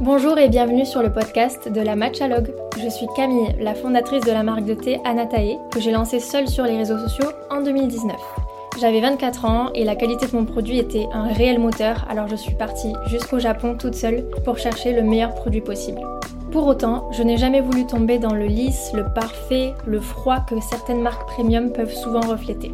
Bonjour et bienvenue sur le podcast de la Matchalogue. Je suis Camille, la fondatrice de la marque de thé Anatae, que j'ai lancée seule sur les réseaux sociaux en 2019. J'avais 24 ans et la qualité de mon produit était un réel moteur, alors je suis partie jusqu'au Japon toute seule pour chercher le meilleur produit possible. Pour autant, je n'ai jamais voulu tomber dans le lisse, le parfait, le froid que certaines marques premium peuvent souvent refléter.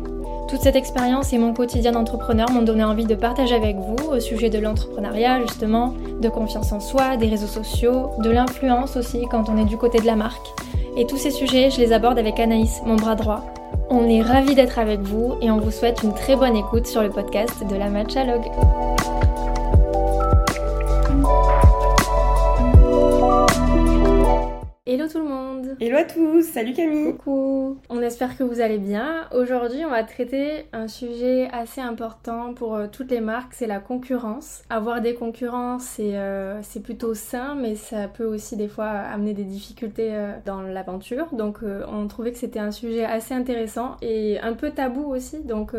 Toute cette expérience et mon quotidien d'entrepreneur m'ont donné envie de partager avec vous au sujet de l'entrepreneuriat justement, de confiance en soi, des réseaux sociaux, de l'influence aussi quand on est du côté de la marque. Et tous ces sujets, je les aborde avec Anaïs, mon bras droit. On est ravis d'être avec vous et on vous souhaite une très bonne écoute sur le podcast de la Matchalogue. Hello tout le monde Hello à tous, salut Camille Coucou On espère que vous allez bien. Aujourd'hui on va traiter un sujet assez important pour euh, toutes les marques, c'est la concurrence. Avoir des concurrents euh, c'est plutôt sain mais ça peut aussi des fois amener des difficultés euh, dans l'aventure. Donc on trouvait que c'était un sujet assez intéressant et un peu tabou aussi. Donc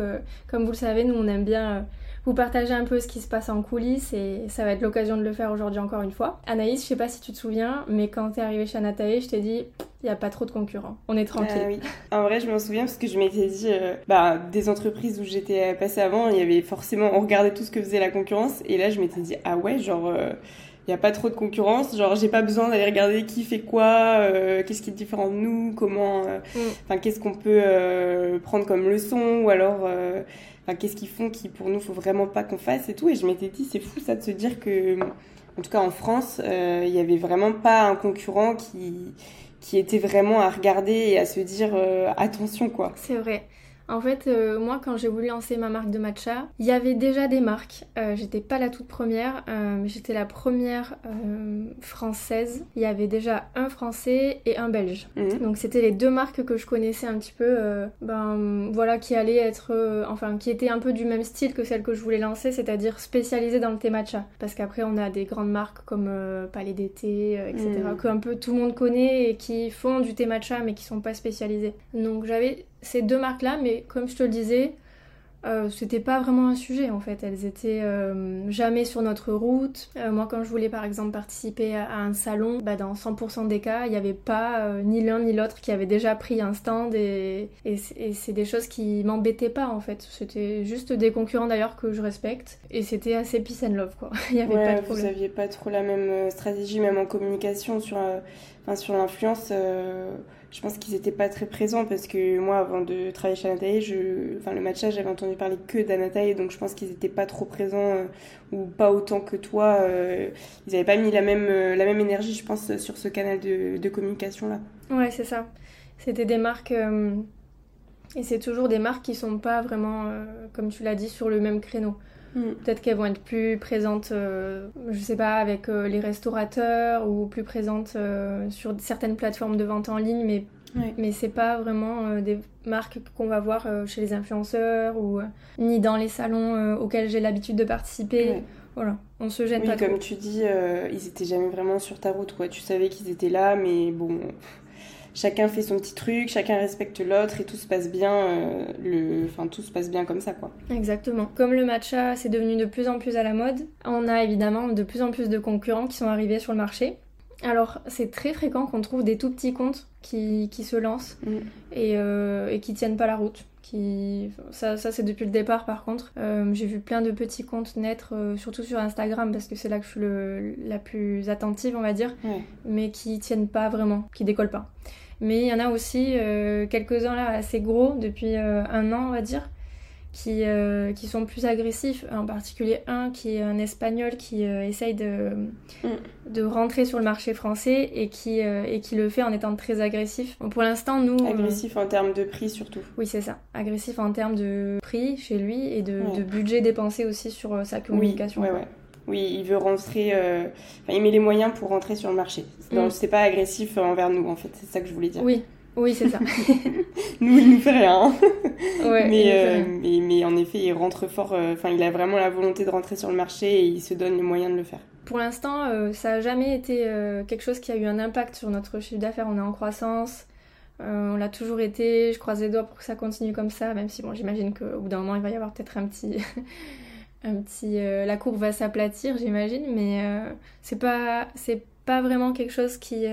comme vous le savez nous on aime bien vous partager un peu ce qui se passe en coulisses et ça va être l'occasion de le faire aujourd'hui encore une fois. Anaïs, je sais pas si tu te souviens, mais quand t'es arrivée chez Anatae, je t'ai dit il n'y a pas trop de concurrents. On est tranquille. Euh, oui. En vrai, je m'en souviens parce que je m'étais dit, euh, bah, des entreprises où j'étais passée avant, il y avait forcément, on regardait tout ce que faisait la concurrence. Et là, je m'étais dit, ah ouais, genre, il euh, n'y a pas trop de concurrence. Genre, j'ai pas besoin d'aller regarder qui fait quoi, qu'est-ce qui est différent de nous, comment, mm. enfin, qu'est-ce qu'on peut prendre comme leçon ou alors qu'est-ce qu'ils font qui pour nous faut vraiment pas qu'on fasse et tout. Et je m'étais dit, c'est fou ça de se dire que, en tout cas en France, euh, il y avait vraiment pas un concurrent qui qui était vraiment à regarder et à se dire euh, attention quoi. C'est vrai. En fait, euh, moi, quand j'ai voulu lancer ma marque de matcha, il y avait déjà des marques. Euh, j'étais pas la toute première, euh, mais j'étais la première française. Il y avait déjà un français et un belge. Mhm. Donc, c'était les deux marques que je connaissais un petit peu, ben voilà, qui allaient être, enfin, qui étaient un peu du même style que celle que je voulais lancer, c'est-à-dire spécialisées dans le thé matcha. Parce qu'après, on a des grandes marques comme Palais d'été, etc., mhm. que un peu tout le monde connaît et qui font du thé matcha, mais qui sont pas spécialisées. Donc, j'avais ces deux marques-là, mais comme je te le disais, euh, c'était pas vraiment un sujet en fait. Elles étaient euh, jamais sur notre route. Euh, moi, quand je voulais par exemple participer à, un salon, bah, dans 100% des cas, il n'y avait pas ni l'un ni l'autre qui avait déjà pris un stand et, et c'est des choses qui m'embêtaient pas en fait. C'était juste des concurrents d'ailleurs que je respecte et c'était assez peace and love quoi. il y avait pas de problème. Vous aviez pas trop la même stratégie, même en communication sur, sur l'influence je pense qu'ils n'étaient pas très présents parce que moi, avant de travailler chez Anatae, je... enfin, le matcha, j'avais entendu parler que d'Anatae, donc je pense qu'ils n'étaient pas trop présents euh, ou pas autant que toi. Euh, ils n'avaient pas mis la même, euh, la même énergie, je pense, sur ce canal de, de communication-là. Ouais, c'est ça. C'était des marques. Et c'est toujours des marques qui sont pas vraiment, comme tu l'as dit, sur le même créneau. Mm. Peut-être qu'elles vont être plus présentes, euh, je sais pas, avec euh, les restaurateurs ou plus présentes euh, sur certaines plateformes de vente en ligne, mais, mais c'est pas vraiment des marques qu'on va voir chez les influenceurs ou ni dans les salons auxquels j'ai l'habitude de participer. Voilà, on se gêne oui, pas. Comme tu dis, ils étaient jamais vraiment sur ta route, quoi. Tu savais qu'ils étaient là, mais bon, chacun fait son petit truc, chacun respecte l'autre et tout se passe bien, euh, le... enfin tout se passe bien comme ça quoi. Exactement. Comme le matcha c'est devenu de plus en plus à la mode, on a évidemment de plus en plus de concurrents qui sont arrivés sur le marché. Alors c'est très fréquent qu'on trouve des tout petits comptes qui, qui se lancent mm. et, euh, et, qui tiennent pas la route. Qui... Ça, ça c'est depuis le départ par contre. Euh, j'ai vu plein de petits comptes naître, surtout sur Instagram parce que c'est là que je suis le, la plus attentive on va dire, mais qui tiennent pas vraiment, qui décollent pas. Mais il y en a aussi euh, quelques-uns là assez gros depuis euh, un an, on va dire, qui, euh, qui sont plus agressifs. En particulier un qui est un espagnol qui essaye de, mm. de rentrer sur le marché français et qui, et qui le fait en étant très agressif. pour l'instant, nous. Agressif en termes de prix surtout. Oui, c'est ça. Agressif en termes de prix chez lui et de, de budget dépensé aussi sur sa communication. Oui, ouais, ouais. Oui, il veut rentrer, euh, enfin, il met les moyens pour rentrer sur le marché. Donc, mm. c'est pas agressif envers nous, en fait. C'est ça que je voulais dire. Oui, oui, c'est ça. nous, il nous fait rien. Ouais, mais, euh, mais, mais, en effet, il rentre fort. Euh, enfin, il a vraiment la volonté de rentrer sur le marché et il se donne les moyens de le faire. Pour l'instant, ça n'a jamais été quelque chose qui a eu un impact sur notre chiffre d'affaires. On est en croissance. on l'a toujours été. Je croise les doigts pour que ça continue comme ça, même si bon, j'imagine qu'au bout d'un moment, il va y avoir peut-être un petit un petit, la courbe va s'aplatir, j'imagine, mais c'est pas, c'est pas vraiment quelque chose qui,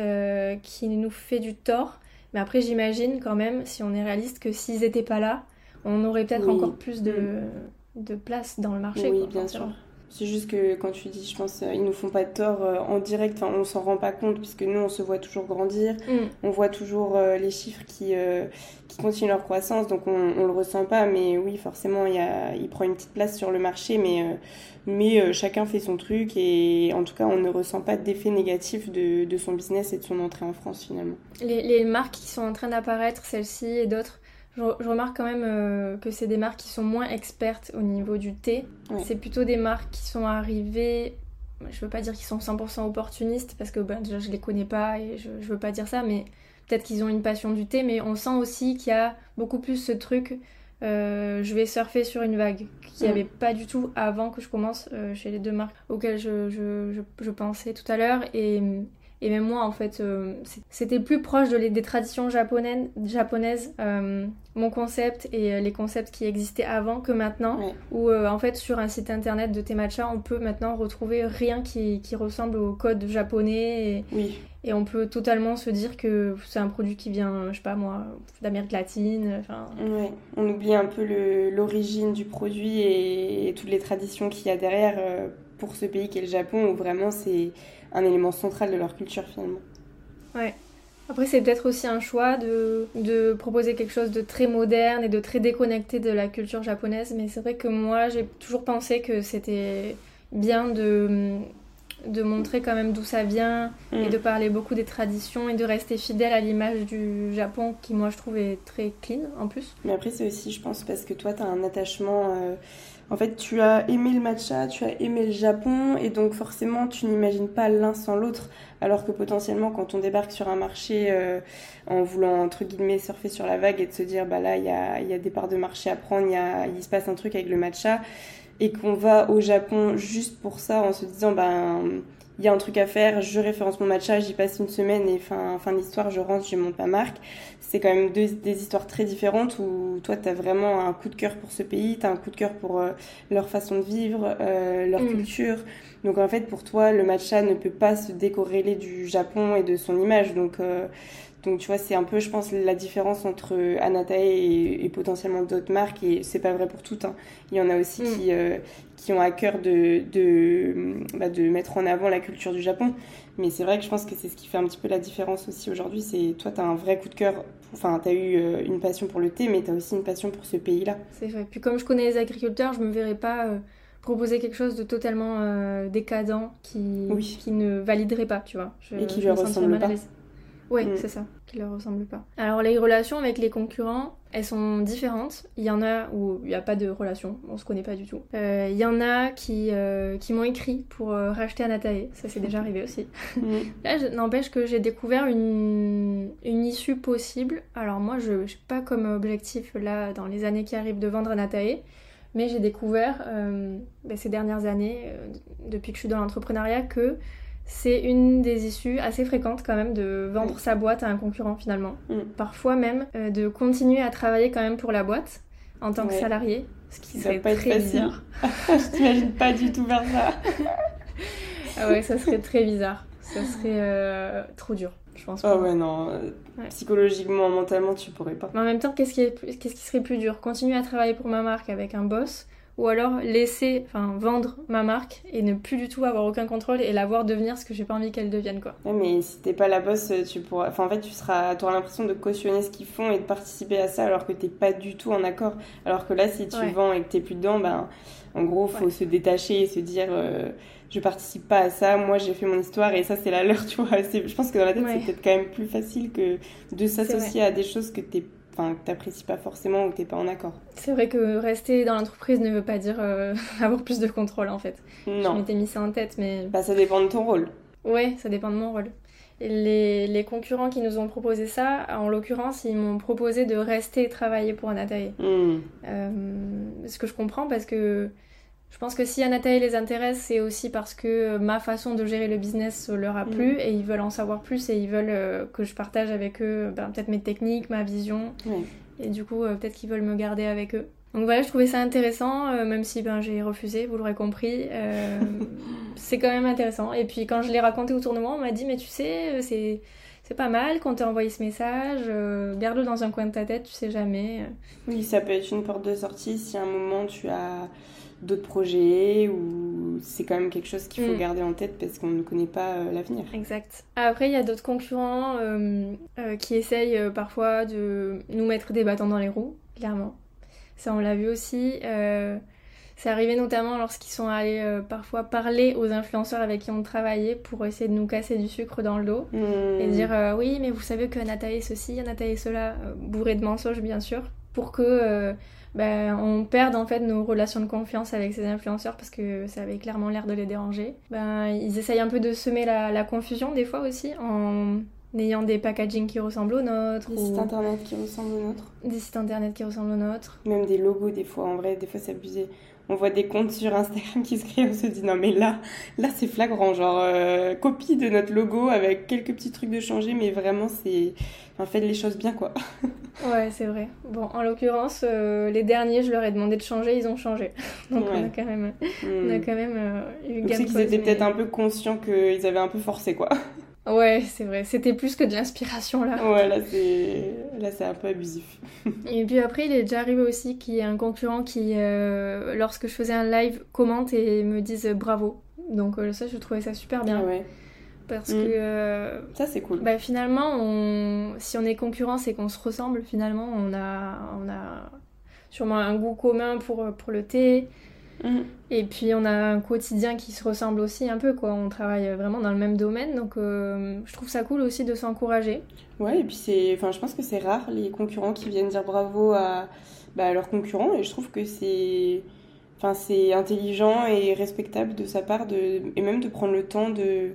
qui nous fait du tort. Mais après, j'imagine quand même, si on est réaliste, que s'ils étaient pas là, on aurait peut-être encore plus de, mm. de, place dans le marché. Oui, bien sûr. C'est juste que quand tu dis, je pense, euh, ils nous font pas de tort euh, en direct, enfin, on s'en rend pas compte puisque nous, on se voit toujours grandir, mm. on voit toujours euh, les chiffres qui, qui continuent leur croissance, donc on, on le ressent pas, mais oui, forcément, il, y a, il prend une petite place sur le marché, mais, mais chacun fait son truc et en tout cas, on ne ressent pas d'effet négatif de, de son business et de son entrée en France finalement. Les, les marques qui sont en train d'apparaître, celles-ci et d'autres, je, remarque quand même euh, que c'est des marques qui sont moins expertes au niveau du thé. C'est plutôt des marques qui sont arrivées. Je veux pas dire qu'ils sont 100% opportunistes parce que ben, déjà je les connais pas et je, je veux pas dire ça, mais peut-être qu'ils ont une passion du thé, mais on sent aussi qu'il y a beaucoup plus ce truc. Euh, je vais surfer sur une vague qu'il n'y avait pas du tout avant que je commence euh, chez les deux marques auxquelles je, je, je pensais tout à l'heure. Et, et même moi, en fait, euh, c'était plus proche de les, des traditions japonaises, japonaises euh, mon concept et euh, les concepts qui existaient avant que maintenant. Où, en fait, sur un site internet de Temacha, on peut maintenant retrouver rien qui, qui ressemble au code japonais. Et, oui. et on peut totalement se dire que c'est un produit qui vient, je sais pas moi, d'Amérique latine. Ouais. On oublie un peu l'origine du produit et, et, toutes les traditions qu'il y a derrière pour ce pays qui est le Japon, où vraiment c'est un élément central de leur culture finalement. Ouais. Après, c'est peut-être aussi un choix de, de, proposer quelque chose de très moderne et de très déconnecté de la culture japonaise, mais c'est vrai que moi, j'ai toujours pensé que c'était bien de, de montrer quand même d'où ça vient et mm. de parler beaucoup des traditions et de rester fidèle à l'image du Japon qui, moi, je trouve est très clean en plus. Mais après, c'est aussi, je pense, parce que toi, tu as un attachement. Euh, en fait, tu as aimé le matcha, tu as aimé le Japon, et donc forcément, tu n'imagines pas l'un sans l'autre. Alors que potentiellement, quand on débarque sur un marché euh, en voulant, entre guillemets, surfer sur la vague et de se dire, bah là, il y a, y a, des parts de marché à prendre, il se passe un truc avec le matcha, et qu'on va au Japon juste pour ça, en se disant, ben il y a un truc à faire, je référence mon matcha, j'y passe une semaine et fin, fin d'histoire, je rentre, je monte ma marque. C'est quand même deux, des histoires très différentes où toi, tu as vraiment un coup de cœur pour ce pays, tu as un coup de cœur pour euh, leur façon de vivre, euh, leur mm. culture. Donc en fait, pour toi, le matcha ne peut pas se décorréler du Japon et de son image. Donc, euh, donc tu vois, c'est un peu, je pense, la différence entre Anatae et, et potentiellement d'autres marques. Et c'est pas vrai pour toutes. Hein. Il y en a aussi mm. qui, qui ont à cœur de, de, bah, de mettre en avant la culture du Japon. Mais c'est vrai que je pense que c'est ce qui fait un petit peu la différence aussi aujourd'hui. C'est toi, tu as un vrai coup de cœur. Enfin, tu as eu euh, une passion pour le thé, mais tu as aussi une passion pour ce pays-là. C'est vrai. Puis comme je connais les agriculteurs, je me verrais pas euh, proposer quelque chose de totalement euh, décadent qui, qui ne validerait pas, tu vois. Et qui lui ressemble pas. Oui, mm. c'est ça, qui leur ressemble pas. Alors les relations avec les concurrents, elles sont différentes. Il y en a où il n'y a pas de relation, on se connaît pas du tout. Euh, il y en a qui, euh, qui m'ont écrit pour euh, racheter Anatae, ça c'est déjà arrivé aussi. Mm. Là, n'empêche que j'ai découvert une, une issue possible. Alors moi, je n'ai pas comme objectif là, dans les années qui arrivent, de vendre Anatae. Mais j'ai découvert ben, ces dernières années, depuis que je suis dans l'entrepreneuriat, que c'est une des issues assez fréquentes quand même de vendre sa boîte à un concurrent finalement. Mm. Parfois même euh, de continuer à travailler quand même pour la boîte en tant que salarié, ce qui serait pas très bizarre. Je t'imagine pas du tout faire ça. ah ouais, ça serait très bizarre. Ça serait euh, trop dur. Je pense Ah ouais, non. Euh, psychologiquement, mentalement, tu pourrais pas. Mais en même temps, qu'est-ce qui, qu'est-ce qui serait plus dur? Continuer à travailler pour ma marque avec un boss ou alors laisser, enfin vendre ma marque et ne plus du tout avoir aucun contrôle et la voir devenir ce que j'ai pas envie qu'elle devienne quoi. Ouais, mais si t'es pas la boss, tu pourras, enfin en fait tu seras, auras l'impression de cautionner ce qu'ils font et de participer à ça alors que t'es pas du tout en accord. Alors que là si tu vends et que t'es plus dedans, ben en gros faut se détacher et se dire euh, je participe pas à ça, moi j'ai fait mon histoire et ça c'est la leur, tu vois. Je pense que dans la tête c'est peut-être quand même plus facile que de s'associer à des choses que t'es enfin, que t'apprécies pas forcément ou que t'es pas en accord. C'est vrai que rester dans l'entreprise ne veut pas dire euh, avoir plus de contrôle en fait. Non. Je m'étais mis ça en tête, mais. Bah, ça dépend de ton rôle. Ouais, ça dépend de mon rôle. Les, les concurrents qui nous ont proposé ça, en l'occurrence, ils m'ont proposé de rester travailler pour. Hmm. Euh, ce que je comprends parce que je pense que si Anatae les intéresse, c'est aussi parce que ma façon de gérer le business leur a plu mm. et ils veulent en savoir plus et ils veulent euh, que je partage avec eux ben, peut-être mes techniques, ma vision. Et du coup, euh, peut-être qu'ils veulent me garder avec eux. Donc voilà, je trouvais ça intéressant, euh, même si ben, j'ai refusé, vous l'aurez compris. Euh, c'est quand même intéressant. Et puis quand je l'ai raconté autour de moi, on m'a dit, mais tu sais, c'est, c'est pas mal qu'on t'ait envoyé ce message, garde-le dans un coin de ta tête, tu sais jamais. Oui, ça peut être une porte de sortie si à un moment tu as d'autres projets ou c'est quand même quelque chose qu'il faut mm. garder en tête parce qu'on ne connaît pas euh, l'avenir. Exact. Après, il y a d'autres concurrents euh, euh, qui essayent parfois de nous mettre des bâtons dans les roues, clairement. Ça, on l'a vu aussi. c'est arrivé notamment lorsqu'ils sont allés parfois parler aux influenceurs avec qui on travaillait pour essayer de nous casser du sucre dans le dos mm. et dire oui, mais vous savez que Nathalie ceci, Nathalie cela, bourré de mensonges bien sûr, pour que ben, on perd en fait nos relations de confiance avec ces influenceurs parce que ça avait clairement l'air de les déranger. Ben, ils essayent un peu de semer la, confusion des fois aussi en ayant des packaging qui ressemblent aux nôtres. Des sites internet qui ressemblent aux nôtres. Des sites internet qui ressemblent aux nôtres. Même des logos des fois, en vrai, des fois c'est abusé on voit des comptes sur Instagram qui se créent, on se dit non mais là, là c'est flagrant, genre euh, copie de notre logo avec quelques petits trucs de changer, mais vraiment c'est, enfin faites les choses bien quoi. ouais c'est vrai. Bon en l'occurrence euh, les derniers je leur ai demandé de changer, ils ont changé, donc on a quand même, on a hmm. quand même euh, eu. Donc c'est qu'ils étaient peut-être un peu conscients qu'ils avaient un peu forcé quoi. Ouais, c'est vrai. C'était plus que de l'inspiration là. Ouais, là c'est là c'est un peu abusif. et puis après, il est déjà arrivé aussi qu'il y ait un concurrent qui, euh, lorsque je faisais un live, commente et me dise bravo. Donc euh, ça, je trouvais ça super bien. Ah ouais. Parce mm. que euh, ça c'est cool. Bah, finalement, on... si on est concurrent, c'est qu'on se ressemble. Finalement, on a on a sûrement un goût commun pour pour le thé. Et puis on a un quotidien qui se ressemble aussi un peu, quoi. On travaille vraiment dans le même domaine, donc euh, je trouve ça cool aussi de s'encourager. Ouais, et puis c'est, enfin, je pense que c'est rare les concurrents qui viennent dire bravo à, bah, leurs concurrents, et je trouve que c'est, enfin, c'est intelligent et respectable de sa part de, et même de prendre le temps de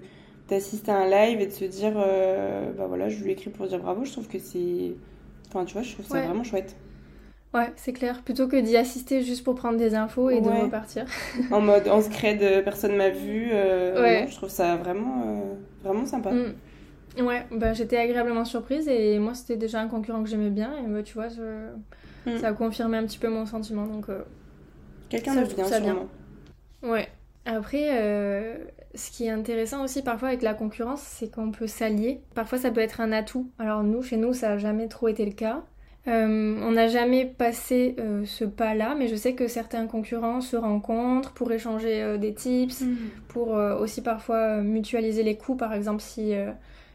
d'assister à un live et de se dire, euh, bah voilà, je lui écris pour dire bravo. Je trouve que c'est, enfin, tu vois, je trouve ça vraiment chouette. Ouais, c'est clair. Plutôt que d'y assister juste pour prendre des infos et de repartir. en mode on se crée de personne m'a vu. Euh, ouais. je trouve ça vraiment, euh, vraiment sympa. Mm. Ouais, bah, j'étais agréablement surprise et moi c'était déjà un concurrent que j'aimais bien et bah, tu vois, mm. ça a confirmé un petit peu mon sentiment. Donc, euh, Quelqu'un de bien, sûrement. Bien. Ouais. Après, ce qui est intéressant aussi parfois avec la concurrence, c'est qu'on peut s'allier. Parfois, ça peut être un atout. Alors nous, chez nous, ça n'a jamais trop été le cas. Euh, on n'a jamais passé euh, ce pas-là, mais je sais que certains concurrents se rencontrent pour échanger euh, des tips, mm. pour aussi parfois mutualiser les coûts. Par exemple, si,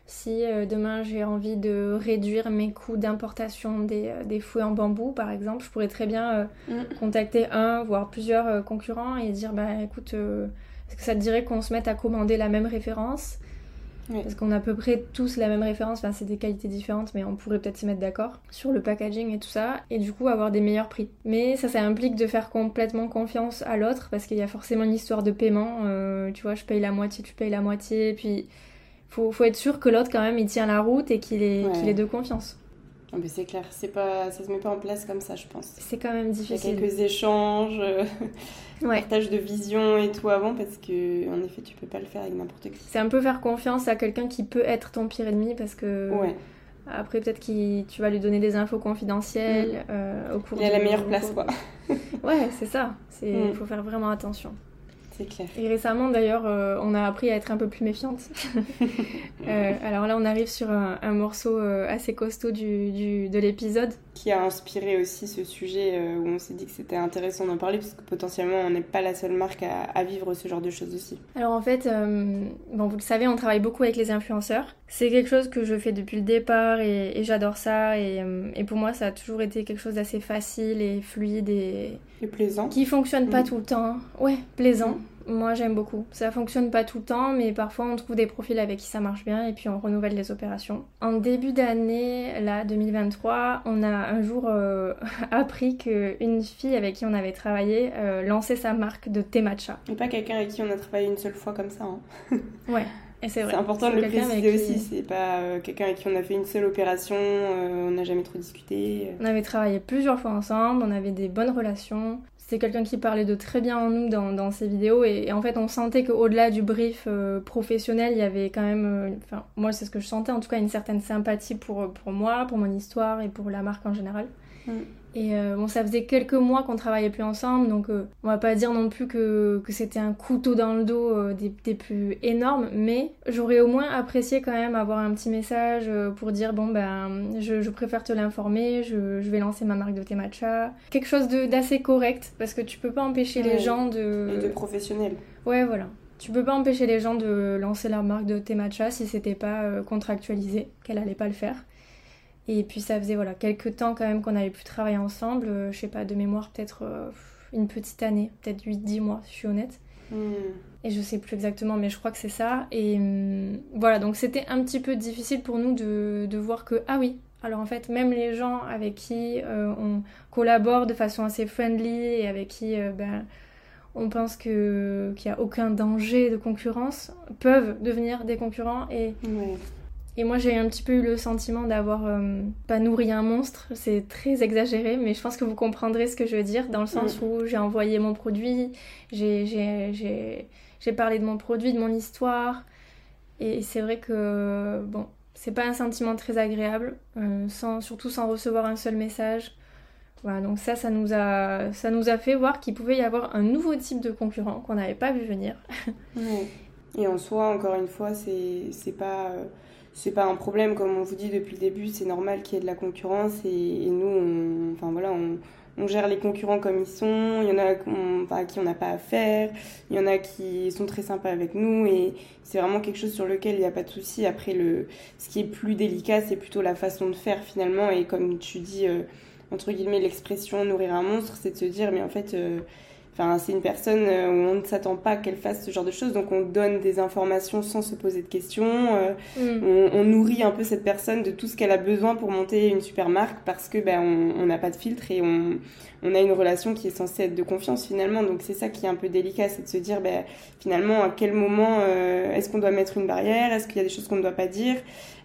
si demain j'ai envie de réduire mes coûts d'importation des, des, fouets en bambou, par exemple, je pourrais très bien mm. contacter un, voire plusieurs concurrents et dire bah écoute, est-ce que ça te dirait qu'on se mette à commander la même référence? Parce qu'on a à peu près tous la même référence, enfin c'est des qualités différentes, mais on pourrait peut-être se mettre d'accord sur le packaging et tout ça, et du coup avoir des meilleurs prix. Mais ça, ça implique de faire complètement confiance à l'autre, parce qu'il y a forcément une histoire de paiement, euh, tu vois, je paye la moitié, tu payes la moitié, et puis faut, faut être sûr que l'autre quand même il tient la route et qu'il est, qu'il est de confiance. Mais c'est clair, c'est pas, ça se met pas en place comme ça, je pense. C'est quand même difficile. Il y a quelques échanges, euh, partage de vision et tout avant, parce que en effet, tu peux pas le faire avec n'importe qui. C'est un peu faire confiance à quelqu'un qui peut être ton pire ennemi, parce que. Ouais. Après, peut-être que tu vas lui donner des infos confidentielles mm. euh, au cours Il a la meilleure place, quoi. ouais, c'est ça. Il mm. faut faire vraiment attention. C'est clair. Et récemment, d'ailleurs, euh, on a appris à être un peu plus méfiante. Euh, alors là, on arrive sur un, morceau euh, assez costaud du, de l'épisode. Qui a inspiré aussi ce sujet où on s'est dit que c'était intéressant d'en parler, parce que potentiellement, on n'est pas la seule marque à, vivre ce genre de choses aussi. Alors en fait, bon, vous le savez, on travaille beaucoup avec les influenceurs. C'est quelque chose que je fais depuis le départ et, j'adore ça. Et, et, pour moi, ça a toujours été quelque chose d'assez facile et fluide et... Et plaisant. Qui fonctionne pas mm. tout le temps. Ouais, plaisant. Mm. Moi j'aime beaucoup. Ça fonctionne pas tout le temps, mais parfois on trouve des profils avec qui ça marche bien et puis on renouvelle les opérations. En début d'année, là 2023, on a un jour euh, appris qu'une fille avec qui on avait travaillé euh, lançait sa marque de thé matcha. Et pas quelqu'un avec qui on a travaillé une seule fois comme ça. Hein. ouais. C'est important de le préciser aussi, c'est pas euh, quelqu'un avec qui on a fait une seule opération, on n'a jamais trop discuté. On avait travaillé plusieurs fois ensemble, on avait des bonnes relations c'est quelqu'un qui parlait de très bien en nous dans, dans ses vidéos et, en fait on sentait qu'au-delà du brief euh, professionnel il y avait quand même, euh, moi c'est ce que je sentais en tout cas une certaine sympathie pour, pour moi, pour mon histoire et pour la marque en général. Mm. Et euh, bon, ça faisait quelques mois qu'on travaillait plus ensemble, donc euh, on va pas dire non plus que, que c'était un couteau dans le dos euh, des, des, plus énormes, mais j'aurais au moins apprécié quand même avoir un petit message pour dire bon ben je, je préfère te l'informer, je, je, vais lancer ma marque de thé matcha. Quelque chose d'assez correct, parce que tu peux pas empêcher les gens de. Et de professionnel. Ouais, voilà. Tu peux pas empêcher les gens de lancer leur marque de thé matcha si c'était pas contractualisé, qu'elle allait pas le faire. Et puis ça faisait voilà quelques temps quand même qu'on avait pu travailler ensemble, euh, je sais pas, de mémoire peut-être euh, une petite année, peut-être 8-10 mois, je suis honnête. Hmm. Et je sais plus exactement, mais je crois que c'est ça. Et hum, voilà, donc c'était un petit peu difficile pour nous de, de, voir que, ah oui, alors en fait, même les gens avec qui euh, on collabore de façon assez friendly et avec qui ben, on pense qu'il n'y a aucun danger de concurrence, peuvent devenir des concurrents. Et et moi, j'ai un petit peu eu le sentiment d'avoir euh, pas nourri un monstre. C'est très exagéré, mais je pense que vous comprendrez ce que je veux dire, dans le sens mm. où j'ai envoyé mon produit, j'ai parlé de mon produit, de mon histoire. Et c'est vrai que, bon, c'est pas un sentiment très agréable, euh, sans, surtout sans recevoir un seul message. Voilà, donc ça, ça nous a, ça nous a fait voir qu'il pouvait y avoir un nouveau type de concurrent qu'on n'avait pas vu venir. Et en soi, encore une fois, c'est pas. Euh, c'est pas un problème, comme on vous dit depuis le début, c'est normal qu'il y ait de la concurrence et, nous, on, enfin voilà, on, on, gère les concurrents comme ils sont. Il y en a à qui on n'a pas à faire, il y en a qui sont très sympas avec nous et c'est vraiment quelque chose sur lequel il n'y a pas de souci. Après, le, ce qui est plus délicat, c'est plutôt la façon de faire finalement et comme tu dis, euh, entre guillemets, l'expression nourrir un monstre, c'est de se dire, mais en fait, euh, Enfin, c'est une personne euh, où on ne s'attend pas qu'elle fasse ce genre de choses, donc on donne des informations sans se poser de questions. Euh, mm. on, nourrit un peu cette personne de tout ce qu'elle a besoin pour monter une super marque parce que ben on n'a pas de filtre et on, on, a une relation qui est censée être de confiance finalement. Donc c'est ça qui est un peu délicat, c'est de se dire ben finalement à quel moment euh, est-ce qu'on doit mettre une barrière, est-ce qu'il y a des choses qu'on ne doit pas dire?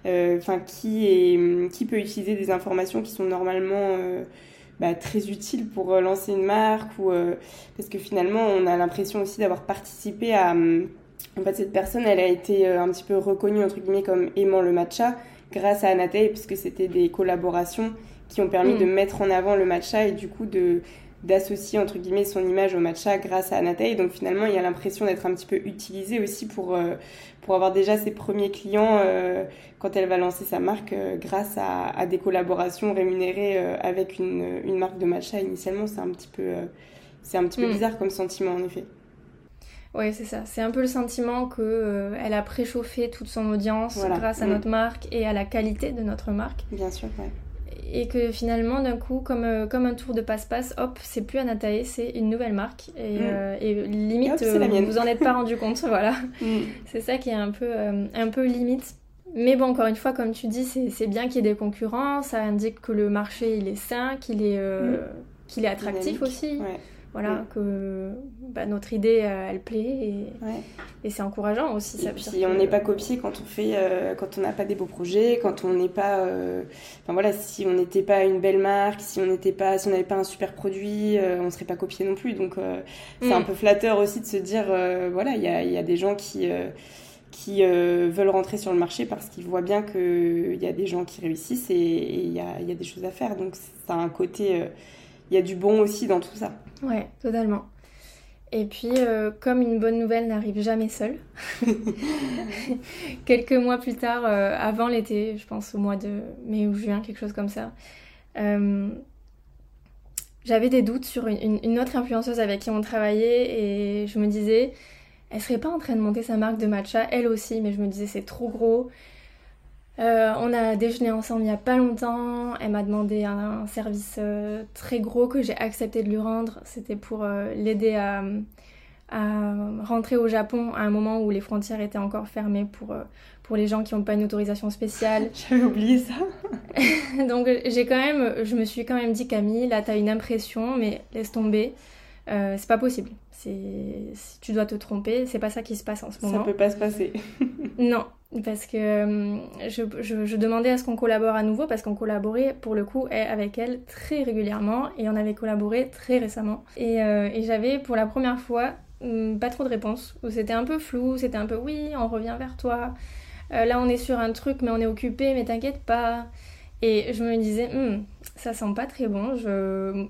Enfin, qui est qui peut utiliser des informations qui sont normalement bah, très utile pour euh, lancer une marque ou euh, parce que finalement on a l'impression aussi d'avoir participé à hum, en fait cette personne elle a été euh, un petit peu reconnue entre guillemets comme aimant le matcha grâce à Anatay puisque c'était des collaborations qui ont permis de mm. mettre en avant le matcha et du coup de d'associer entre guillemets son image au matcha grâce à Anatay. Donc finalement, il y a l'impression d'être un petit peu utilisé aussi pour pour avoir déjà ses premiers clients euh, quand elle va lancer sa marque euh, grâce à, des collaborations rémunérées euh, avec une, une, marque de matcha initialement c'est un petit peu c'est un petit peu hmm. bizarre comme sentiment en effet oui, c'est ça. C'est un peu le sentiment que elle a préchauffé toute son audience grâce à hmm. notre marque et à la qualité de notre marque. Bien sûr, ouais et que finalement d'un coup comme, euh, comme un tour de passe-passe hop c'est plus Anatae c'est une nouvelle marque. Et, mm. euh, et limite euh, vous vous en êtes pas rendu compte voilà. Mm. c'est ça qui est un peu un peu limite. Mais bon encore une fois comme tu dis c'est bien qu'il y ait des concurrents ça indique que le marché il est sain qu'il est mm. qu'il est attractif aussi voilà, mm. que bah, notre idée, euh, elle plaît et, et c'est encourageant aussi. Ça et puis on n'est pas copié quand on fait, euh, quand on n'a pas des beaux projets, quand on n'est pas, euh, enfin voilà, si on n'était pas une belle marque, si on n'était pas, si on n'avait pas un super produit, on serait pas copié non plus. Donc c'est un mm. peu flatteur aussi de se dire, voilà, il y a, y a, des gens qui qui veulent rentrer sur le marché parce qu'ils voient bien qu'il y a des gens qui réussissent et il y a, y a, des choses à faire. Donc ça a un côté, il y a du bon aussi dans tout ça. Ouais, totalement. Et puis, euh, comme une bonne nouvelle n'arrive jamais seule, quelques mois plus tard, euh, avant l'été, je pense au mois de mai ou juin, quelque chose comme ça, euh, j'avais des doutes sur une, une, autre influenceuse avec qui on travaillait et je me disais, elle serait pas en train de monter sa marque de matcha, elle aussi, mais je me disais c'est trop gros, euh, on a déjeuné ensemble il n'y a pas longtemps. Elle m'a demandé un, service euh, très gros que j'ai accepté de lui rendre. C'était pour euh, l'aider à, rentrer au Japon à un moment où les frontières étaient encore fermées pour, pour les gens qui n'ont pas une autorisation spéciale. J'avais oublié ça. Donc j'ai quand même, je me suis quand même dit Camille, là t'as une impression, mais laisse tomber. c'est pas possible. Si tu dois te tromper, c'est pas ça qui se passe en ce moment. Ça peut pas se passer. non, parce que euh, je, demandais à ce qu'on collabore à nouveau parce qu'on collaborait pour le coup avec elle très régulièrement et on avait collaboré très récemment. Et, euh, j'avais pour la première fois hmm, pas trop de réponses, où c'était un peu flou, c'était un peu oui, on revient vers toi. Euh, là on est sur un truc mais on est occupé, mais t'inquiète pas. Et je me disais, hmm, ça sent pas très bon.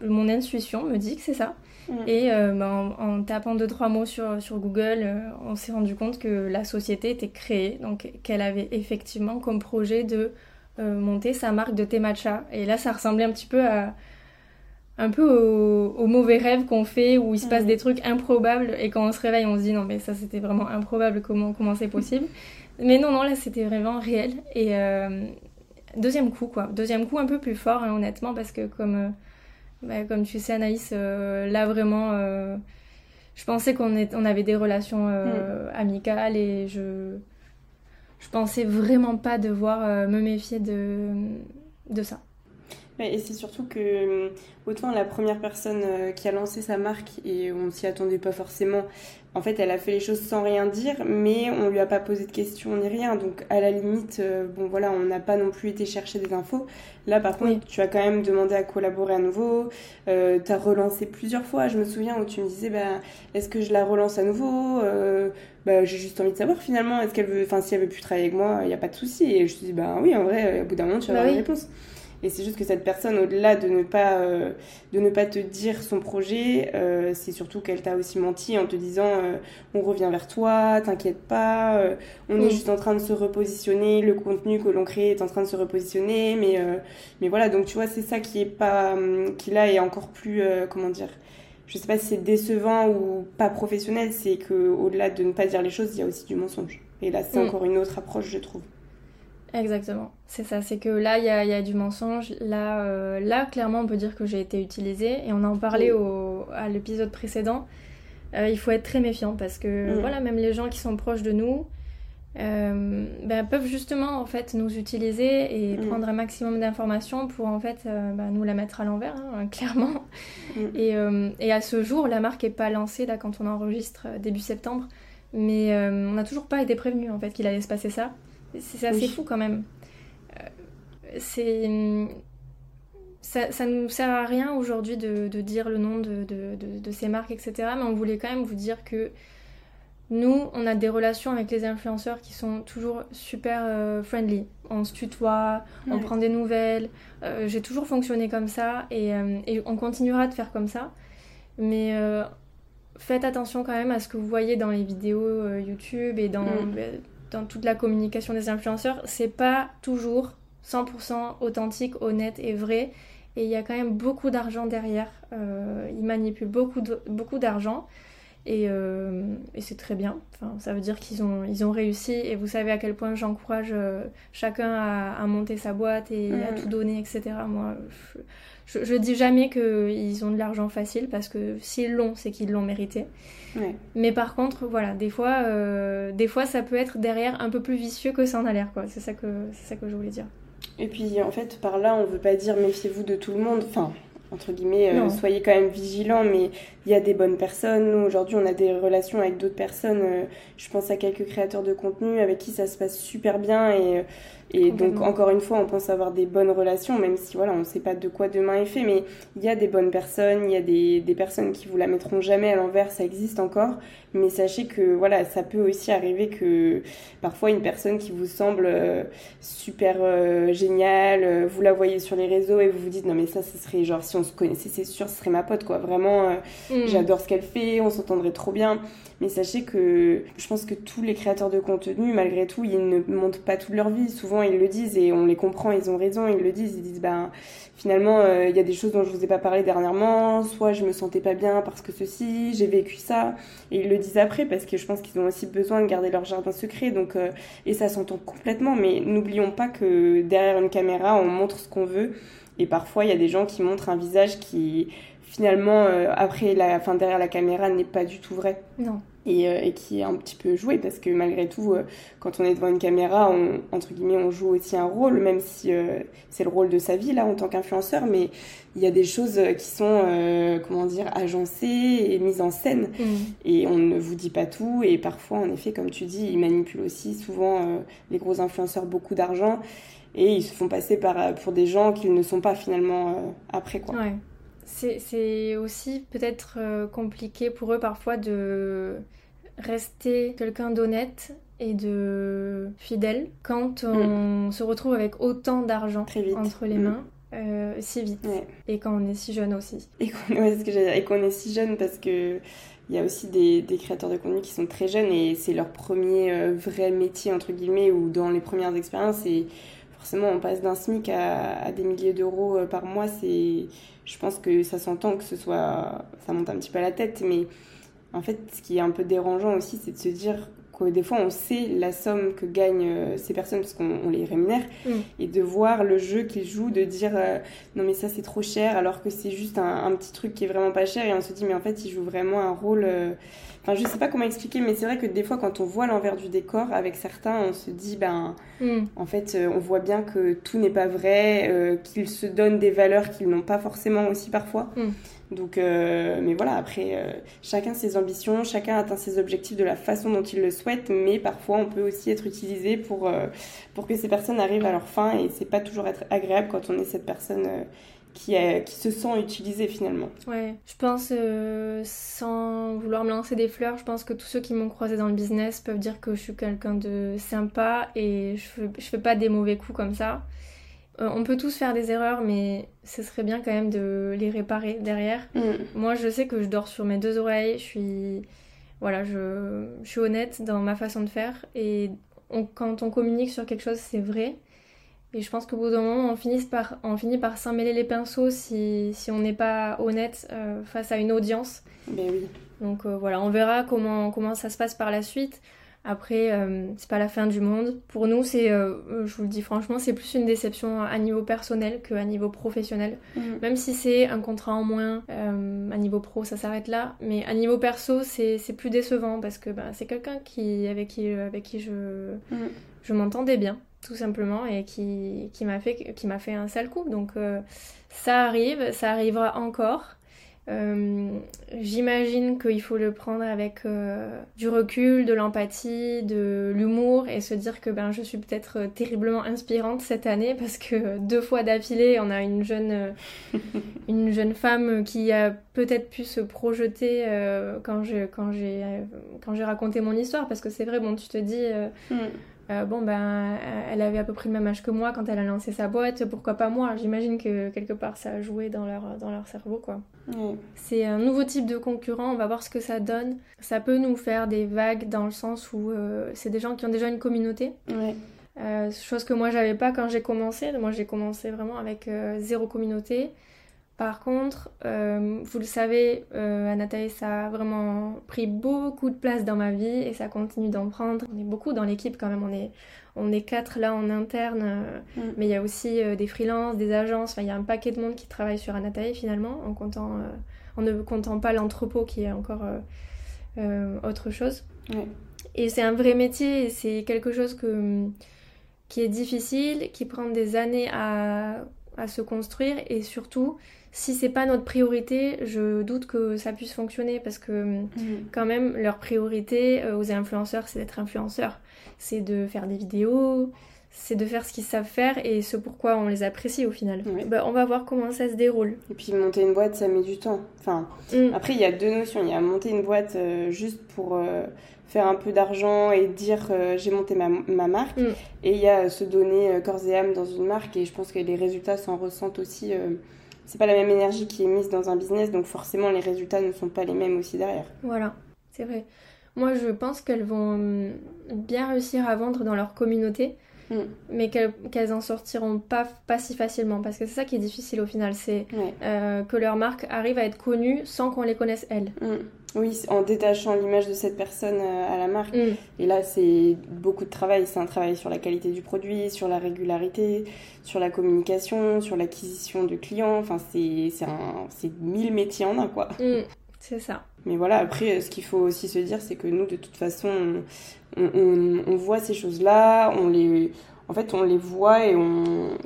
Mon intuition me dit que c'est ça. Mm. Et euh, ben, en, tapant deux, trois mots sur, sur Google, euh, on s'est rendu compte que la société était créée, donc qu'elle avait effectivement comme projet de euh, monter sa marque de thé matcha. Et là, ça ressemblait un petit peu à un peu au, mauvais rêve qu'on fait où il se passe mm. des trucs improbables et quand on se réveille, on se dit non, mais ça c'était vraiment improbable, comment comment c'est possible? mais non, non, là c'était vraiment réel. Et deuxième coup, quoi. Deuxième coup un peu plus fort, hein, honnêtement, parce que comme bah, comme tu sais, Anaïs, euh, là vraiment, euh, je pensais qu'on on avait des relations euh, mm. amicales et je, je pensais vraiment pas devoir me méfier de, de ça. Et c'est surtout que, autant la première personne qui a lancé sa marque, et on s'y attendait pas forcément, en fait, elle a fait les choses sans rien dire, mais on lui a pas posé de questions ni rien. Donc, à la limite, euh, bon voilà, on n'a pas non plus été chercher des infos. Là, par contre, tu as quand même demandé à collaborer à nouveau. Euh, tu as relancé plusieurs fois. Je me souviens où tu me disais, bah, est-ce que je la relance à nouveau? Euh, bah, J'ai juste envie de savoir finalement, est-ce qu'elle veut, enfin, si elle veut plus travailler avec moi, il n'y a pas de souci. Et je te dis, bah oui, en vrai, au bout d'un moment, tu vas bah avoir une réponse. Et c'est juste que cette personne, au-delà de ne pas euh, de ne pas te dire son projet, euh, c'est surtout qu'elle t'a aussi menti en te disant euh, on revient vers toi, t'inquiète pas, on est juste en train de se repositionner, le contenu que l'on crée est en train de se repositionner, mais mais voilà donc tu vois c'est ça qui est pas hum, qui là est encore plus comment dire je sais pas si c'est décevant ou pas professionnel, c'est que au-delà de ne pas dire les choses, il y a aussi du mensonge. Et là, c'est mm. encore une autre approche, je trouve. Exactement, c'est ça. C'est que là, il y a, y a, du mensonge. Là, euh, là, clairement, on peut dire que j'ai été utilisée. Et on en parlait au, à l'épisode précédent. Euh, il faut être très méfiant parce que, mm. voilà, même les gens qui sont proches de nous euh, ben, peuvent justement, en fait, nous utiliser et mm. prendre un maximum d'informations pour, en fait, ben, nous la mettre à l'envers, hein, clairement. Mm. Et, et, à ce jour, la marque n'est pas lancée, là, quand on enregistre début septembre. Mais on n'a toujours pas été prévenu, en fait, qu'il allait se passer ça. C'est assez fou quand même. Euh, c'est. Ça, ça nous sert à rien aujourd'hui de, de, dire le nom de, de, de, ces marques, etc. Mais on voulait quand même vous dire que nous, on a des relations avec les influenceurs qui sont toujours super euh, friendly. On se tutoie, on prend des nouvelles. Euh, j'ai toujours fonctionné comme ça et, et, on continuera de faire comme ça. Mais faites attention quand même à ce que vous voyez dans les vidéos YouTube et dans, mm. Dans toute la communication des influenceurs, c'est pas toujours 100% authentique, honnête et vrai. Et il y a quand même beaucoup d'argent derrière. Euh, ils manipulent beaucoup d'argent. Et, euh, et c'est très bien. Enfin, ça veut dire qu'ils ont, ils ont réussi. Et vous savez à quel point j'encourage euh, chacun à, à, monter sa boîte et à tout donner, etc. Moi, je, je, dis jamais qu'ils ont de l'argent facile parce que s'ils l'ont, c'est qu'ils l'ont mérité. Mais par contre, voilà, des fois, euh, des fois, ça peut être derrière un peu plus vicieux que ça en a l'air, quoi. C'est ça que, c'est ça que je voulais dire. Et puis, en fait, par là, on veut pas dire méfiez-vous de tout le monde. Enfin, entre guillemets, euh, soyez quand même vigilants, mais il y a des bonnes personnes. Nous, aujourd'hui, on a des relations avec d'autres personnes. Euh, je pense à quelques créateurs de contenu avec qui ça se passe super bien et et donc, encore une fois, on pense avoir des bonnes relations, même si voilà, on ne sait pas de quoi demain est fait, mais il y a des bonnes personnes, il y a des, des personnes qui vous la mettront jamais à l'envers, ça existe encore. Mais sachez que voilà, ça peut aussi arriver que parfois une personne qui vous semble euh, super euh, géniale, euh, vous la voyez sur les réseaux et vous vous dites non mais ça, ce serait genre si on se connaissait, c'est sûr, ce serait ma pote quoi. Vraiment, mm. j'adore ce qu'elle fait, on s'entendrait trop bien. Mais sachez que je pense que tous les créateurs de contenu, malgré tout, ils ne montrent pas toute leur vie. Souvent, ils le disent et on les comprend, ils ont raison, ils le disent. Ils disent, ben, finalement, euh, il y a des choses dont je vous ai pas parlé dernièrement, soit je me sentais pas bien parce que ceci, j'ai vécu ça. Et ils le disent après parce que je pense qu'ils ont aussi besoin de garder leur jardin secret. Donc, euh, et ça s'entend complètement. Mais n'oublions pas que derrière une caméra, on montre ce qu'on veut. Et parfois, il y a des gens qui montrent un visage qui, finalement, euh, après la, fin derrière la caméra, n'est pas du tout vrai. Non. Euh, et, qui est un petit peu joué parce que malgré tout, euh, quand on est devant une caméra, on, entre guillemets, on joue aussi un rôle, même si euh, c'est le rôle de sa vie là en tant qu'influenceur, mais il y a des choses qui sont, comment dire, agencées et mises en scène mm. et on ne vous dit pas tout et parfois, en effet, comme tu dis, ils manipulent aussi souvent les gros influenceurs beaucoup d'argent et ils se font passer par, pour des gens qu'ils ne sont pas finalement après quoi. Ouais c'est aussi peut-être compliqué pour eux parfois de rester quelqu'un d'honnête et de fidèle quand on mm. se retrouve avec autant d'argent entre les mm. mains. Euh, si vite et quand on est si jeune aussi et qu'on est si jeune parce que il y a aussi des, créateurs de contenu qui sont très jeunes et c'est leur premier euh, vrai métier entre guillemets ou dans les premières expériences et forcément on passe d'un SMIC à, des milliers d'euros euh, par mois c'est je pense que ça s'entend que ce soit ça monte un petit peu à la tête mais en fait ce qui est un peu dérangeant aussi c'est de se dire des fois on sait la somme que gagnent euh, ces personnes parce qu'on les rémunère mm. et de voir le jeu qu'ils jouent, de dire euh, non mais ça c'est trop cher alors que c'est juste un, petit truc qui est vraiment pas cher et on se dit mais en fait ils jouent vraiment un rôle. Euh, enfin je sais pas comment expliquer mais c'est vrai que des fois quand on voit l'envers du décor avec certains on se dit ben mm. en fait on voit bien que tout n'est pas vrai, qu'ils se donnent des valeurs qu'ils n'ont pas forcément aussi parfois. Mm. Donc, euh, mais voilà, après, euh, chacun ses ambitions, chacun atteint ses objectifs de la façon dont il le souhaite, mais parfois on peut aussi être utilisé pour, euh, pour que ces personnes arrivent à leur fin et c'est pas toujours être agréable quand on est cette personne qui, qui se sent utilisée finalement. Ouais, je pense, sans vouloir me lancer des fleurs, je pense que tous ceux qui m'ont croisé dans le business peuvent dire que je suis quelqu'un de sympa et je, je fais pas des mauvais coups comme ça. Euh, on peut tous faire des erreurs, mais ce serait bien quand même de les réparer derrière. Mm. Moi, je sais que je dors sur mes deux oreilles. Je suis, voilà, je, suis honnête dans ma façon de faire. Et quand on communique sur quelque chose, c'est vrai. Et je pense qu'au bout d'un moment, on finit par, on finit par s'en mêler les pinceaux si, on n'est pas honnête euh, face à une audience. Ben oui. Donc euh, voilà, on verra comment, comment ça se passe par la suite. Après, euh, c'est pas la fin du monde. Pour nous, c'est, euh, je vous le dis franchement, c'est plus une déception à niveau personnel qu'à niveau professionnel. Mhm. Même si c'est un contrat en moins, à niveau pro, ça s'arrête là. Mais à niveau perso, c'est, plus décevant parce que bah, c'est quelqu'un qui, avec qui, avec qui je, mhm. je m'entendais bien, tout simplement, et qui, m'a fait, un sale coup. Donc ça arrive, ça arrivera encore. Euh, j'imagine qu'il faut le prendre avec euh, du recul, de l'empathie, de l'humour et se dire que ben, je suis peut-être euh, terriblement inspirante cette année parce que deux fois d'affilée, on a une jeune, une jeune femme qui a peut-être pu se projeter quand j'ai quand quand raconté mon histoire parce que c'est vrai, bon, tu te dis... Mm. Euh, bon, ben, elle avait à peu près le même âge que moi quand elle a lancé sa boîte, pourquoi pas moi? J'imagine que quelque part ça a joué dans leur, dans leur cerveau, quoi. C'est un nouveau type de concurrent, on va voir ce que ça donne. Ça peut nous faire des vagues dans le sens où euh, c'est des gens qui ont déjà une communauté. Euh, chose que moi j'avais pas quand j'ai commencé. Moi j'ai commencé vraiment avec zéro communauté. Par contre, euh, vous le savez, euh, Anatae, ça a vraiment pris beaucoup de place dans ma vie et ça continue d'en prendre. On est beaucoup dans l'équipe quand même, on est, on est quatre là en interne, euh, mm. mais il y a aussi des freelances, des agences, il y a un paquet de monde qui travaille sur Anatae finalement, en, comptant, en ne comptant pas l'entrepôt qui est encore autre chose. Et c'est un vrai métier et c'est quelque chose que, qui est difficile, qui prend des années à, à se construire et surtout si c'est pas notre priorité, je doute que ça puisse fonctionner parce que mm. quand même leur priorité euh, aux influenceurs, c'est d'être influenceurs, c'est de faire des vidéos, c'est de faire ce qu'ils savent faire et ce pourquoi on les apprécie au final. Bah, on va voir comment ça se déroule. Et puis monter une boîte, ça met du temps. Enfin, mm. après il y a deux notions. Il y a monter une boîte euh, juste pour euh, faire un peu d'argent et dire j'ai monté ma, ma marque. Mm. Et il y a se donner corps et âme dans une marque et je pense que les résultats s'en ressentent aussi c'est pas la même énergie qui est mise dans un business, donc forcément les résultats ne sont pas les mêmes aussi derrière. Voilà, c'est vrai. Moi, je pense qu'elles vont hum, bien réussir à vendre dans leur communauté, mm. mais qu'elles en sortiront pas, pas si facilement, parce que c'est ça qui est difficile au final, c'est euh, que leur marque arrive à être connue sans qu'on les connaisse elles. Mm. Oui, en détachant l'image de cette personne euh, à la marque. Mm. Et là, c'est beaucoup de travail. C'est un travail sur la qualité du produit, sur la régularité, sur la communication, sur l'acquisition de clients. Enfin, c'est mille métiers en un, quoi. C'est ça. Mais voilà, après, ce qu'il faut aussi se dire, c'est que nous, de toute façon, on, on voit ces choses-là, on les, en fait, on les voit et on,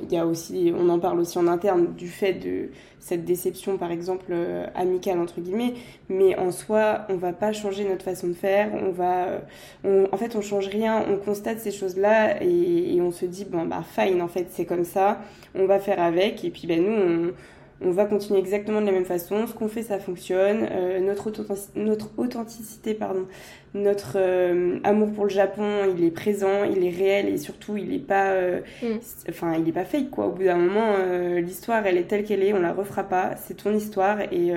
y a aussi, on en parle aussi en interne du fait de cette déception, par exemple, euh, amicale, entre guillemets. Mais en soi, on va pas changer notre façon de faire. On va, en fait, on change rien. On constate ces choses-là et, on se dit, bon, bah, fine, en fait, c'est comme ça. On va faire avec. Et puis, ben, nous, on va continuer exactement de la même façon. Ce qu'on fait, ça fonctionne. Euh, notre, notre authenticité, pardon, notre euh, amour pour le Japon, il est présent, il est réel et surtout, il n'est pas, euh, mm. enfin, il est pas fake quoi. Au bout d'un moment, l'histoire, elle est telle qu'elle est, on la refera pas. C'est ton histoire et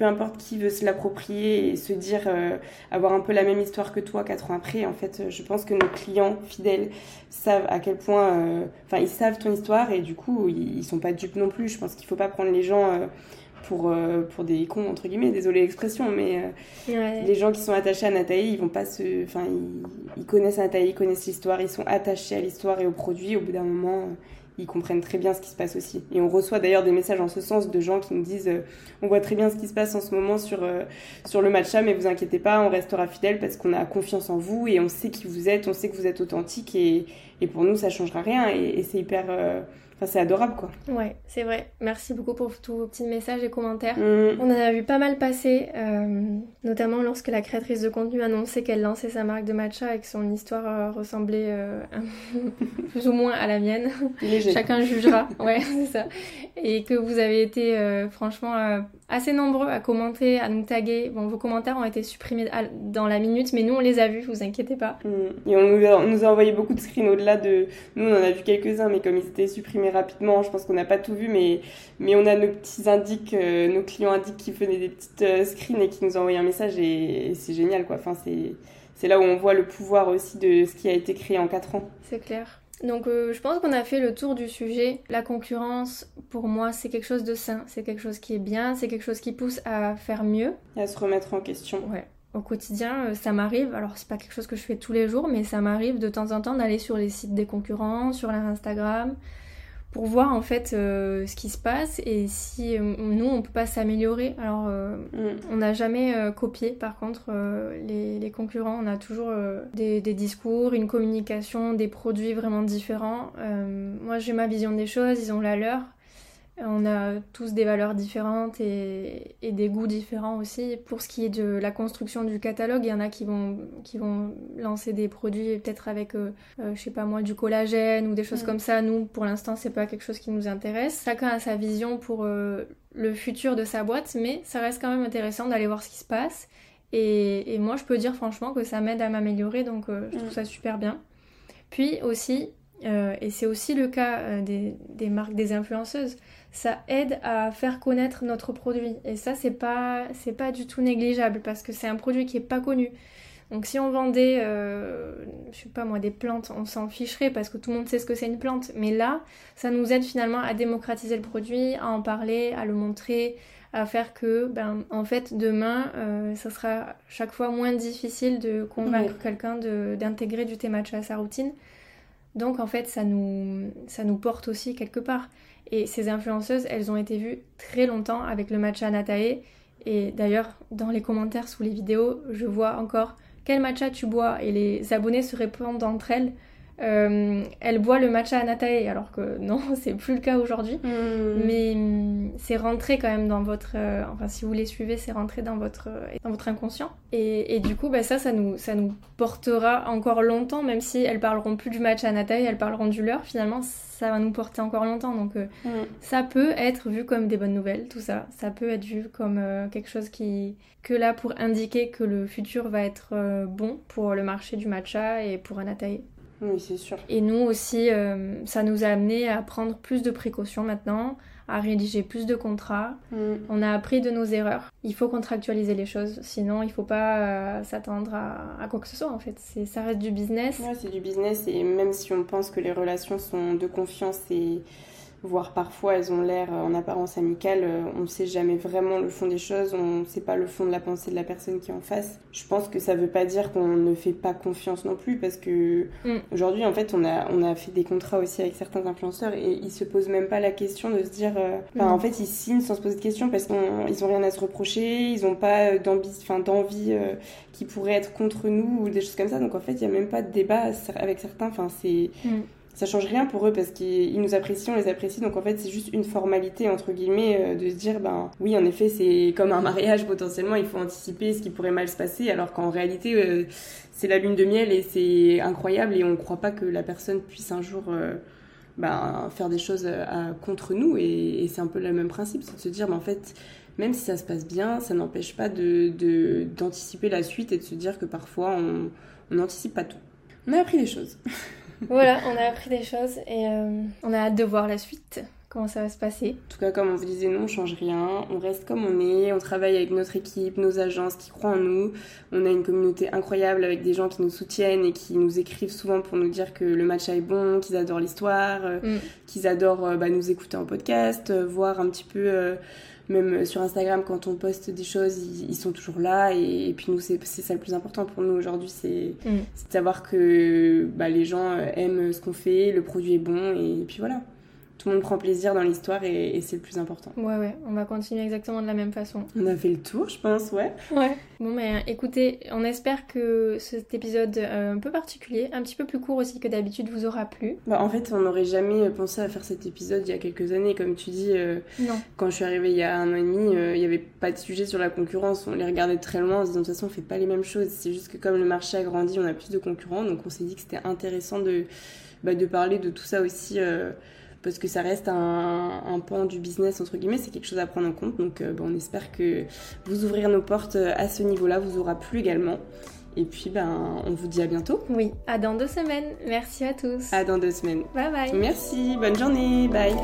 peu importe qui veut se l'approprier et se dire avoir un peu la même histoire que toi quatre ans après. En fait, je pense que nos clients fidèles savent à quel point, enfin, ils savent ton histoire et du coup, ils, ils sont pas dupes non plus. Je pense qu'il faut pas prendre les gens euh, pour, euh, pour des cons, entre guillemets, désolé l'expression, mais euh, les gens qui sont attachés à Nathalie, ils vont pas se. Enfin, ils, connaissent Nathalie, ils connaissent l'histoire, ils sont attachés à l'histoire et au produit. Au bout d'un moment, ils comprennent très bien ce qui se passe aussi. Et on reçoit d'ailleurs des messages en ce sens de gens qui nous disent on voit très bien ce qui se passe en ce moment sur, sur le matcha, mais vous inquiétez pas, on restera fidèle parce qu'on a confiance en vous et on sait qui vous êtes, on sait que vous êtes authentique et, et pour nous, ça changera rien et, et c'est hyper c'est adorable, quoi. Ouais, c'est vrai. Merci beaucoup pour tous vos petits messages et commentaires. Mm. On en a vu pas mal passer, euh, notamment lorsque la créatrice de contenu annonçait qu'elle lançait sa marque de matcha et que son histoire euh, ressemblait euh, plus ou moins à la mienne. Chacun jugera. Ouais, c'est ça. Et que vous avez été franchement assez nombreux à commenter, à nous taguer. Bon, vos commentaires ont été supprimés dans la minute, mais nous, on les a vus, vous inquiétez pas. Mm. Et on nous, a, envoyé beaucoup de screens au-delà de... Nous, on en a vu quelques-uns, mais comme ils étaient supprimés rapidement, je pense qu'on n'a pas tout vu, mais, mais on a nos petits indiques, euh, nos clients indiquent qui faisaient des petites euh, screens et qui nous envoyaient un message, et, c'est génial, quoi. Enfin, c'est là où on voit le pouvoir aussi de ce qui a été créé en 4 ans. C'est clair. Donc euh, je pense qu'on a fait le tour du sujet. La concurrence, pour moi, c'est quelque chose de sain, c'est quelque chose qui est bien, c'est quelque chose qui pousse à faire mieux. Et à se remettre en question. Ouais. Au quotidien, euh, ça m'arrive, alors c'est pas quelque chose que je fais tous les jours, mais ça m'arrive de temps en temps d'aller sur les sites des concurrents, sur leur Instagram, pour voir en fait euh, ce qui se passe et si euh, nous on peut pas s'améliorer. Alors euh, mm. on n'a jamais copié par contre les, les, concurrents, on a toujours des, des, discours, une communication, des produits vraiment différents. moi j'ai ma vision des choses, ils ont la leur. On a tous des valeurs différentes et, des goûts différents aussi. Pour ce qui est de la construction du catalogue, il y en a qui vont, qui vont lancer des produits peut-être avec, euh, euh, je sais pas moi, du collagène ou des choses mm. comme ça. Nous, pour l'instant, c'est pas quelque chose qui nous intéresse. Chacun a sa vision pour euh, le futur de sa boîte, mais ça reste quand même intéressant d'aller voir ce qui se passe. Et, moi, je peux dire franchement que ça m'aide à m'améliorer, donc je trouve mm. ça super bien. Puis aussi, et c'est aussi le cas des, des marques, des influenceuses ça aide à faire connaître notre produit. Et ça, c'est pas, c'est pas du tout négligeable parce que c'est un produit qui est pas connu. Donc si on vendait, euh, je sais pas moi, des plantes, on s'en ficherait parce que tout le monde sait ce que c'est une plante. Mais là, ça nous aide finalement à démocratiser le produit, à en parler, à le montrer, à faire que, ben, en fait, demain, euh, ça sera chaque fois moins difficile de convaincre quelqu'un d'intégrer du thé matcha à sa routine. Donc en fait, ça nous, ça nous porte aussi quelque part. Et ces influenceuses, elles ont été vues très longtemps avec le matcha Natae. Et d'ailleurs, dans les commentaires sous les vidéos, je vois encore quel matcha tu bois et les abonnés se répondent entre elles euh, elle boit le matcha Anatae, alors que non, c'est plus le cas aujourd'hui. Hmm. Mais hum, c'est rentré quand même dans votre. Euh, enfin, si vous les suivez, c'est rentré dans votre, euh, dans votre inconscient. Et, et du coup, bah, ça, ça nous, ça nous portera encore longtemps, même si elles parleront plus du matcha Anatae, elles parleront du leur. Finalement, ça va nous porter encore longtemps. Donc, hmm. ça peut être vu comme des bonnes nouvelles, tout ça. Ça peut être vu comme quelque chose qui. que là pour indiquer que le futur va être bon pour le marché du matcha et pour Anatae. Oui, c'est sûr. Et nous aussi, euh, ça nous a amené à prendre plus de précautions maintenant, à rédiger plus de contrats. Mm. On a appris de nos erreurs. Il faut contractualiser les choses, sinon il ne faut pas euh, s'attendre à, quoi que ce soit en fait. Ça reste du business. Ouais, c'est du business et même si on pense que les relations sont de confiance et voire parfois elles ont l'air euh, en apparence amicales, euh, on ne sait jamais vraiment le fond des choses, on ne sait pas le fond de la pensée de la personne qui est en face. Je pense que ça ne veut pas dire qu'on ne fait pas confiance non plus parce que mm. aujourd'hui en fait on a, on a fait des contrats aussi avec certains influenceurs et ils se posent même pas la question de se dire, euh, mm. en fait ils signent sans se poser de questions parce qu'ils ont rien à se reprocher, ils n'ont pas d'envie, enfin d'envie qui pourrait être contre nous ou des choses comme ça. Donc en fait il n'y a même pas de débat avec certains, enfin c'est... Mm ça change rien pour eux parce qu'ils nous apprécient, on les apprécie. Donc en fait, c'est juste une formalité, entre guillemets, euh, de se dire, ben oui, en effet, c'est comme un mariage potentiellement, il faut anticiper ce qui pourrait mal se passer, alors qu'en réalité, euh, c'est la lune de miel et c'est incroyable et on ne croit pas que la personne puisse un jour. Euh, ben, faire des choses contre nous. Et, c'est un peu le même principe, c'est de se dire, mais en fait, même si ça se passe bien, ça n'empêche pas de, d'anticiper la suite et de se dire que parfois on n'anticipe pas tout. On a appris des choses. voilà, on a appris des choses et euh, on a hâte de voir la suite comment ça va se passer. En tout cas, comme on vous disait, nous, on change rien. On reste comme on est. On travaille avec notre équipe, nos agences qui croient en nous. On a une communauté incroyable avec des gens qui nous soutiennent et qui nous écrivent souvent pour nous dire que le match est bon, qu'ils adorent l'histoire, euh, mm. qu'ils adorent euh, bah, nous écouter en podcast, voir un petit peu même sur Instagram, quand on poste des choses, ils, sont toujours là. Et, puis nous, c'est ça le plus important pour nous aujourd'hui, c'est mm. de savoir que bah, les gens aiment ce qu'on fait, le produit est bon, et puis voilà tout le monde prend plaisir dans l'histoire et, c'est le plus important. Ouais, ouais, on va continuer exactement de la même façon. On a fait le tour, je pense, ouais. Ouais. Bon, mais écoutez, on espère que cet épisode euh, un peu particulier, un petit peu plus court aussi que d'habitude, vous aura plu. Bah, en fait, on n'aurait jamais pensé à faire cet épisode il y a quelques années, comme tu dis. Euh, non. Quand je suis arrivée il y a un an et demi, euh, il n'y avait pas de sujet sur la concurrence. On les regardait très loin en se disant de toute façon, on fait pas les mêmes choses. C'est juste que comme le marché a grandi, on a plus de concurrents. Donc on s'est dit que c'était intéressant de, bah, de parler de tout ça aussi parce que ça reste un, un, pan du business, entre guillemets, c'est quelque chose à prendre en compte. Donc euh, on espère que vous ouvrir nos portes euh, à ce niveau-là vous aura plu également. Et puis, ben, on vous dit à bientôt. Oui, à dans deux semaines. Merci à tous. À dans deux semaines. Bye bye. Merci, bonne journée, bye.